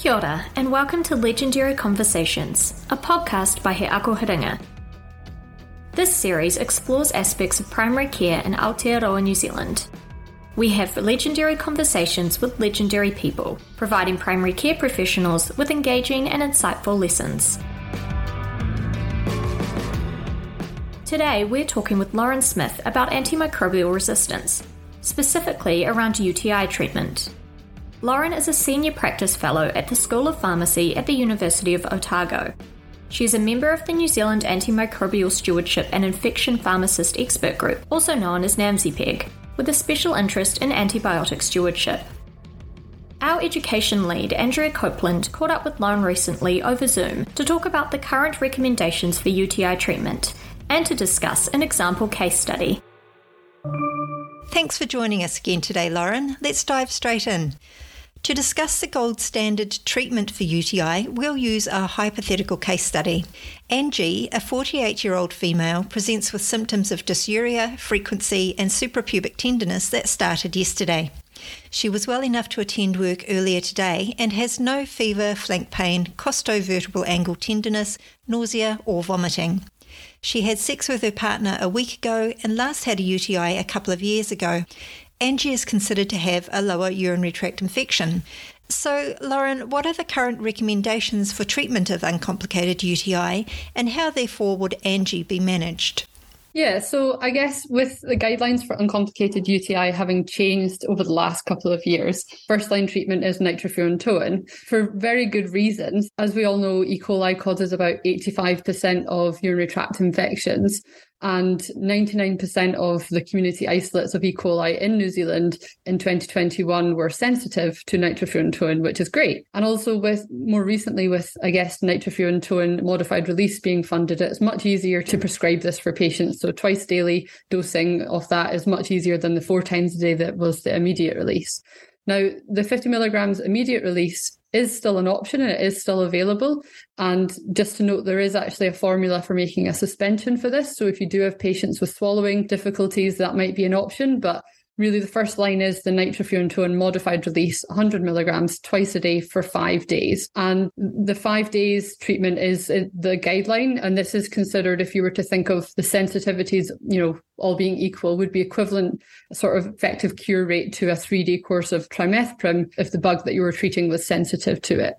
Kia ora, and welcome to Legendary Conversations, a podcast by He Ako Hiringa. This series explores aspects of primary care in Aotearoa, New Zealand. We have legendary conversations with legendary people, providing primary care professionals with engaging and insightful lessons. Today, we're talking with Lauren Smith about antimicrobial resistance, specifically around UTI treatment. Lauren is a senior practice fellow at the School of Pharmacy at the University of Otago. She is a member of the New Zealand Antimicrobial Stewardship and Infection Pharmacist Expert Group, also known as NAMZPEG, with a special interest in antibiotic stewardship. Our education lead, Andrea Copeland, caught up with Lauren recently over Zoom to talk about the current recommendations for UTI treatment and to discuss an example case study. Thanks for joining us again today, Lauren. Let's dive straight in. To discuss the gold standard treatment for UTI, we'll use a hypothetical case study. Angie, a 48 year old female, presents with symptoms of dysuria, frequency, and suprapubic tenderness that started yesterday. She was well enough to attend work earlier today and has no fever, flank pain, costovertebral angle tenderness, nausea, or vomiting. She had sex with her partner a week ago and last had a UTI a couple of years ago. Angie is considered to have a lower urinary tract infection. So, Lauren, what are the current recommendations for treatment of uncomplicated UTI and how, therefore, would Angie be managed? Yeah, so I guess with the guidelines for uncomplicated UTI having changed over the last couple of years, first line treatment is nitrofurantoin for very good reasons. As we all know, E. coli causes about 85% of urinary tract infections and 99% of the community isolates of E. coli in New Zealand in 2021 were sensitive to nitrofurantoin, which is great. And also with more recently with, I guess, nitrofurantoin modified release being funded, it's much easier to prescribe this for patients. So twice daily dosing of that is much easier than the four times a day that was the immediate release. Now, the 50 milligrams immediate release is still an option and it is still available. And just to note, there is actually a formula for making a suspension for this. So if you do have patients with swallowing difficulties, that might be an option. But really the first line is the nitrofurantoin modified release 100 milligrams twice a day for five days. And the five days treatment is the guideline. And this is considered if you were to think of the sensitivities you know all being equal would be equivalent sort of effective cure rate to a three day course of trimethoprim if the bug that you were treating was sensitive to it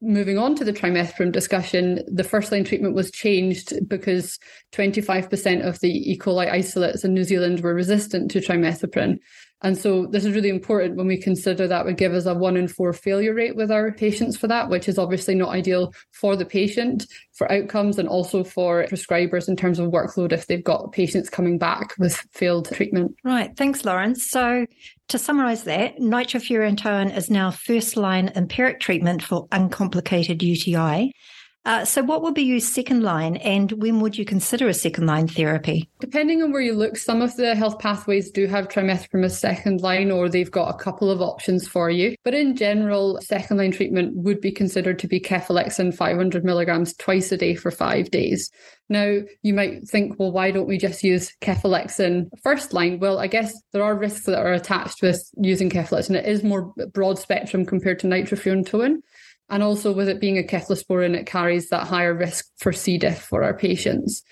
moving on to the trimethoprim discussion, the first line treatment was changed because 25% of the E. coli isolates in New Zealand were resistant to trimethoprim. And so this is really important when we consider that would give us a one in four failure rate with our patients for that, which is obviously not ideal for the patient, for outcomes, and also for prescribers in terms of workload if they've got patients coming back with failed treatment. Right. Thanks, Lauren. So to summarise that, nitrofurantoin is now first line empiric treatment for uncomplicated UTI. Uh, so, what would be used second line, and when would you consider a second line therapy? Depending on where you look, some of the health pathways do have trimethoprim as second line, or they've got a couple of options for you. But in general, second line treatment would be considered to be cefalexin 500 milligrams twice a day for five days. Now, you might think, well, why don't we just use cefalexin first line? Well, I guess there are risks that are attached with using cefalexin. It is more broad spectrum compared to nitrofurantoin. And also with it being a cephalosporin, it carries that higher risk for C. diff for our patients.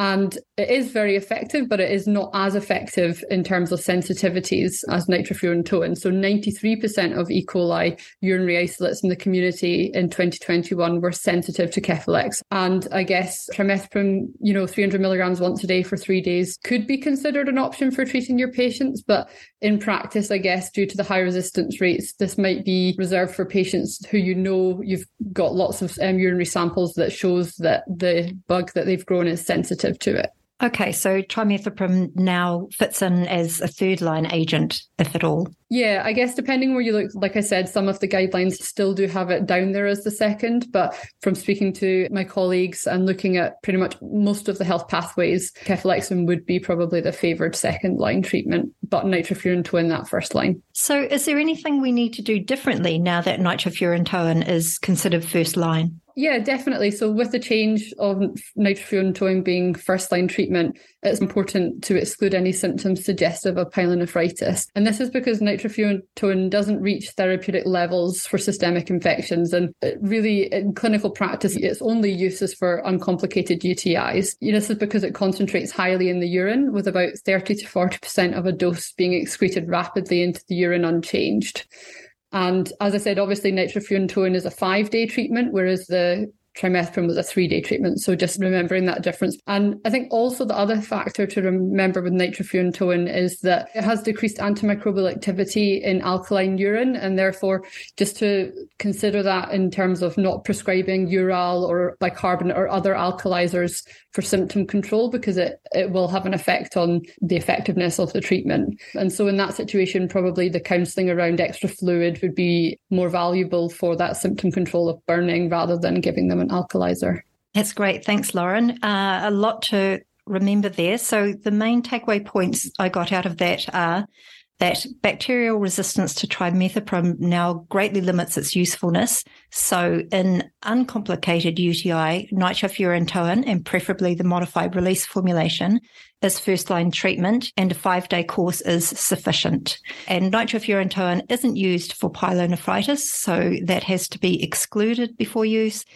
And it is very effective, but it is not as effective in terms of sensitivities as nitrofurantoin. So 93% of E. coli urinary isolates in the community in 2021 were sensitive to Kefalex. And I guess trimethoprim, you know, 300 milligrams once a day for three days could be considered an option for treating your patients. But in practice, I guess, due to the high resistance rates, this might be reserved for patients who you know you've got lots of um, urinary samples that shows that the bug that they've grown is sensitive to it. Okay, so trimethoprim now fits in as a third line agent, if at all. Yeah, I guess depending where you look, like I said, some of the guidelines still do have it down there as the second. But from speaking to my colleagues and looking at pretty much most of the health pathways, cefalexin would be probably the favoured second line treatment, but nitrofurantoin that first line. So, is there anything we need to do differently now that nitrofurantoin is considered first line? Yeah, definitely. So, with the change of nitrofurantoin being first line treatment, it's important to exclude any symptoms suggestive of pyelonephritis. And this is because nitrofurantoin doesn't reach therapeutic levels for systemic infections. And uh, really, in clinical practice, its only use is for uncomplicated UTIs. This is because it concentrates highly in the urine, with about 30 to 40% of a dose being excreted rapidly into the urine unchanged. And as I said, obviously nitrofurantoin is a five day treatment, whereas the trimethoprim was a three day treatment. So just remembering that difference. And I think also the other factor to remember with nitrofurantoin is that it has decreased antimicrobial activity in alkaline urine. And therefore, just to consider that in terms of not prescribing Ural or bicarbonate or other alkalizers for symptom control because it, it will have an effect on the effectiveness of the treatment. And so in that situation, probably the counselling around extra fluid would be more valuable for that symptom control of burning rather than giving them an alkalizer. That's great. Thanks, Lauren. Uh, a lot to remember there. So the main takeaway points I got out of that are that bacterial resistance to trimethoprim now greatly limits its usefulness. So in uncomplicated UTI, nitrofurantoin and preferably the modified release formulation is first line treatment and a five day course is sufficient. And nitrofurantoin isn't used for pyelonephritis, so that has to be excluded before use.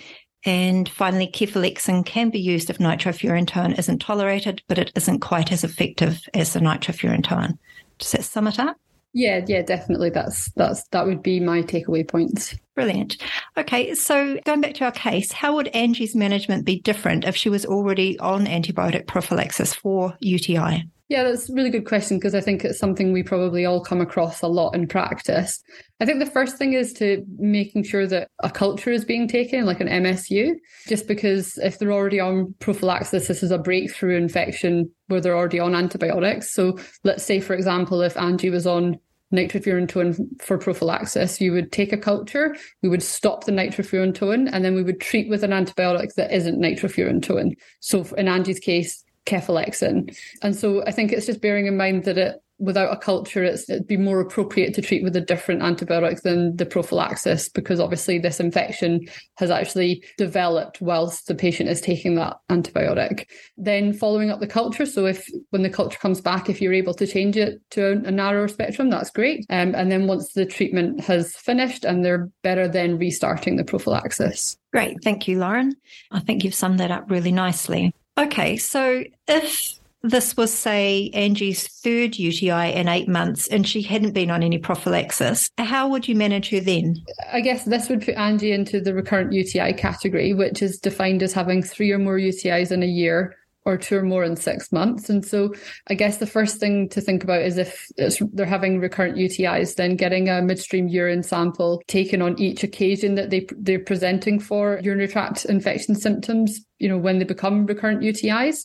And finally, cefalexin can be used if nitrofurantoin isn't tolerated, but it isn't quite as effective as the nitrofurantoin. Does that sum it up? Yeah, yeah, definitely. That's that's that would be my takeaway points. Brilliant. Okay, so going back to our case, how would Angie's management be different if she was already on antibiotic prophylaxis for UTI? Yeah, that's a really good question because I think it's something we probably all come across a lot in practice. I think the first thing is to making sure that a culture is being taken, like an MSU, just because if they're already on prophylaxis, this is a breakthrough infection where they're already on antibiotics. So let's say, for example, if Angie was on nitrofurantoin for prophylaxis, you would take a culture, we would stop the nitrofurantoin, and then we would treat with an antibiotic that isn't nitrofurantoin. So in Angie's case, cefalexin. And so I think it's just bearing in mind that it without a culture, it's, it'd be more appropriate to treat with a different antibiotic than the prophylaxis because obviously this infection has actually developed whilst the patient is taking that antibiotic. Then following up the culture, so if when the culture comes back, if you're able to change it to a, a narrower spectrum, that's great. Um, and then once the treatment has finished and they're better, then restarting the prophylaxis. Great, thank you, Lauren. I think you've summed that up really nicely. Okay, so if this was, say, Angie's third UTI in eight months and she hadn't been on any prophylaxis, how would you manage her then? I guess this would put Angie into the recurrent UTI category, which is defined as having three or more UTIs in a year or two or more in six months. And so I guess the first thing to think about is if they're having recurrent UTIs, then getting a midstream urine sample taken on each occasion that they, they're presenting for urinary tract infection symptoms, you know, when they become recurrent UTIs.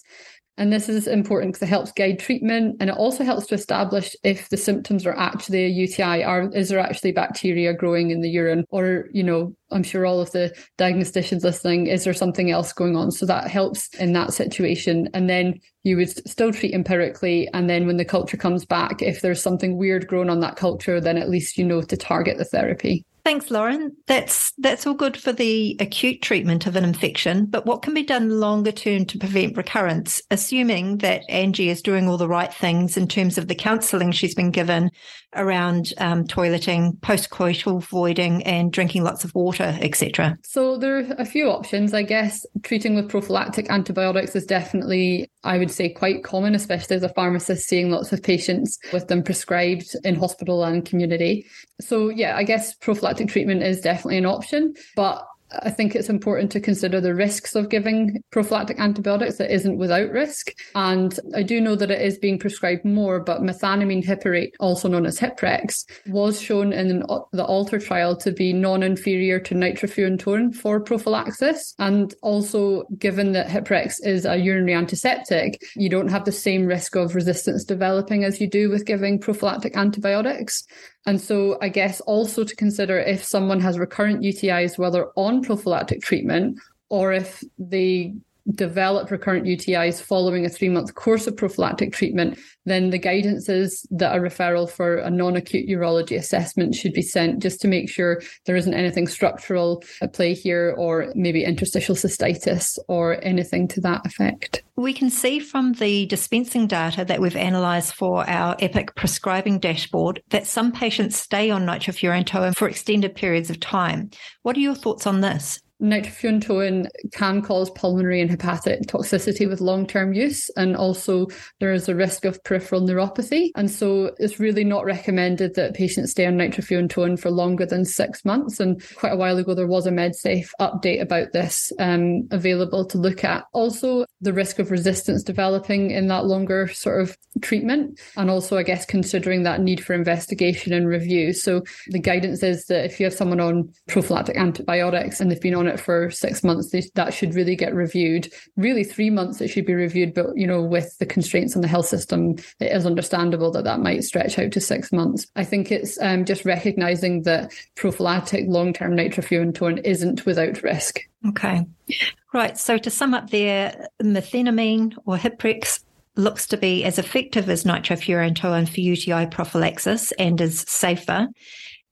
And this is important because it helps guide treatment and it also helps to establish if the symptoms are actually a UTI or is there actually bacteria growing in the urine or, you know, I'm sure all of the diagnosticians listening, is there something else going on? So that helps in that situation. And then you would still treat empirically. And then when the culture comes back, if there's something weird growing on that culture, then at least you know to target the therapy. Thanks, Lauren. That's that's all good for the acute treatment of an infection, but what can be done longer term to prevent recurrence, assuming that Angie is doing all the right things in terms of the counselling she's been given around um, toileting, postcoital voiding, and drinking lots of water, etc. So there are a few options. I guess treating with prophylactic antibiotics is definitely, I would say, quite common, especially as a pharmacist seeing lots of patients with them prescribed in hospital and community. So yeah, I guess prophylactic treatment is definitely an option, but I think it's important to consider the risks of giving prophylactic antibiotics that isn't without risk. And I do know that it is being prescribed more, but methenamine hippurate, also known as Hiprex, was shown in the ALTAR trial to be non-inferior to nitrofurantoin for prophylaxis. And also, given that Hiprex is a urinary antiseptic, you don't have the same risk of resistance developing as you do with giving prophylactic antibiotics. And so I guess also to consider if someone has recurrent UTIs, whether on prophylactic treatment or if they develop recurrent UTIs following a three month course of prophylactic treatment, then the guidance is that a referral for a non acute urology assessment should be sent just to make sure there isn't anything structural at play here or maybe interstitial cystitis or anything to that effect. We can see from the dispensing data that we've analysed for our EPIC prescribing dashboard that some patients stay on nitrofurantoin for extended periods of time. What are your thoughts on this? Nitrofurantoin can cause pulmonary and hepatic toxicity with long-term use and also there is a risk of peripheral neuropathy. And so it's really not recommended that patients stay on nitrofurantoin for longer than six months. And quite a while ago there was a medsafe update about this um, available to look at. Also the risk of resistance developing in that longer sort of treatment and also i guess considering that need for investigation and review. So the guidance is that if you have someone on prophylactic antibiotics and they've been on it for six months, that should really get reviewed. Really, three months it should be reviewed, but you know, with the constraints on the health system, it is understandable that that might stretch out to six months. I think it's um, just recognizing that prophylactic long-term nitrofurantoin isn't without risk. Okay, right. So to sum up, there, methenamine or Hiprex looks to be as effective as nitrofurantoin for UTI prophylaxis and is safer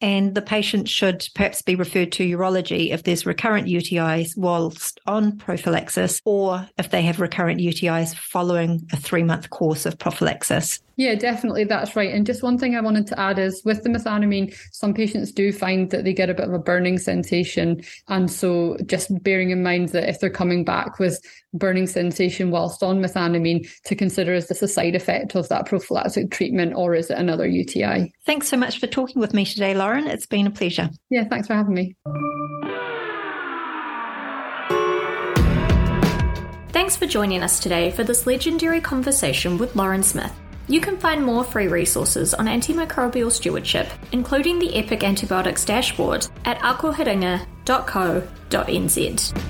and the patient should perhaps be referred to urology if there's recurrent UTIs whilst on prophylaxis or if they have recurrent UTIs following a three month course of prophylaxis. Yeah, definitely. That's right. And just one thing I wanted to add is with the methenamine, some patients do find that they get a bit of a burning sensation. And so just bearing in mind that if they're coming back with burning sensation whilst on methenamine, to consider is this a side effect of that prophylactic treatment or is it another UTI? Thanks so much for talking with me today, Lauren. It's been a pleasure. Yeah, thanks for having me. Thanks for joining us today for this legendary conversation with Lauren Smith. You can find more free resources on antimicrobial stewardship, including the EPIC Antibiotics dashboard, at akohiringa.co.nz.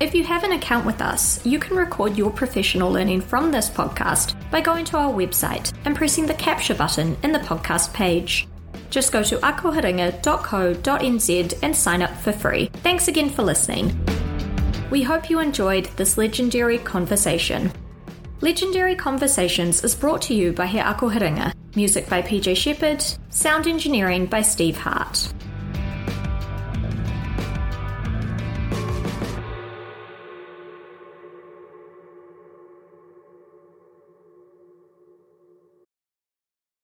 If you have an account with us, you can record your professional learning from this podcast by going to our website and pressing the capture button in the podcast page. Just go to akohiringa.co.nz and sign up for free. Thanks again for listening. We hope you enjoyed this legendary conversation. Legendary Conversations is brought to you by He Ako Hiringa, music by PJ Shepard, sound engineering by Steve Hart.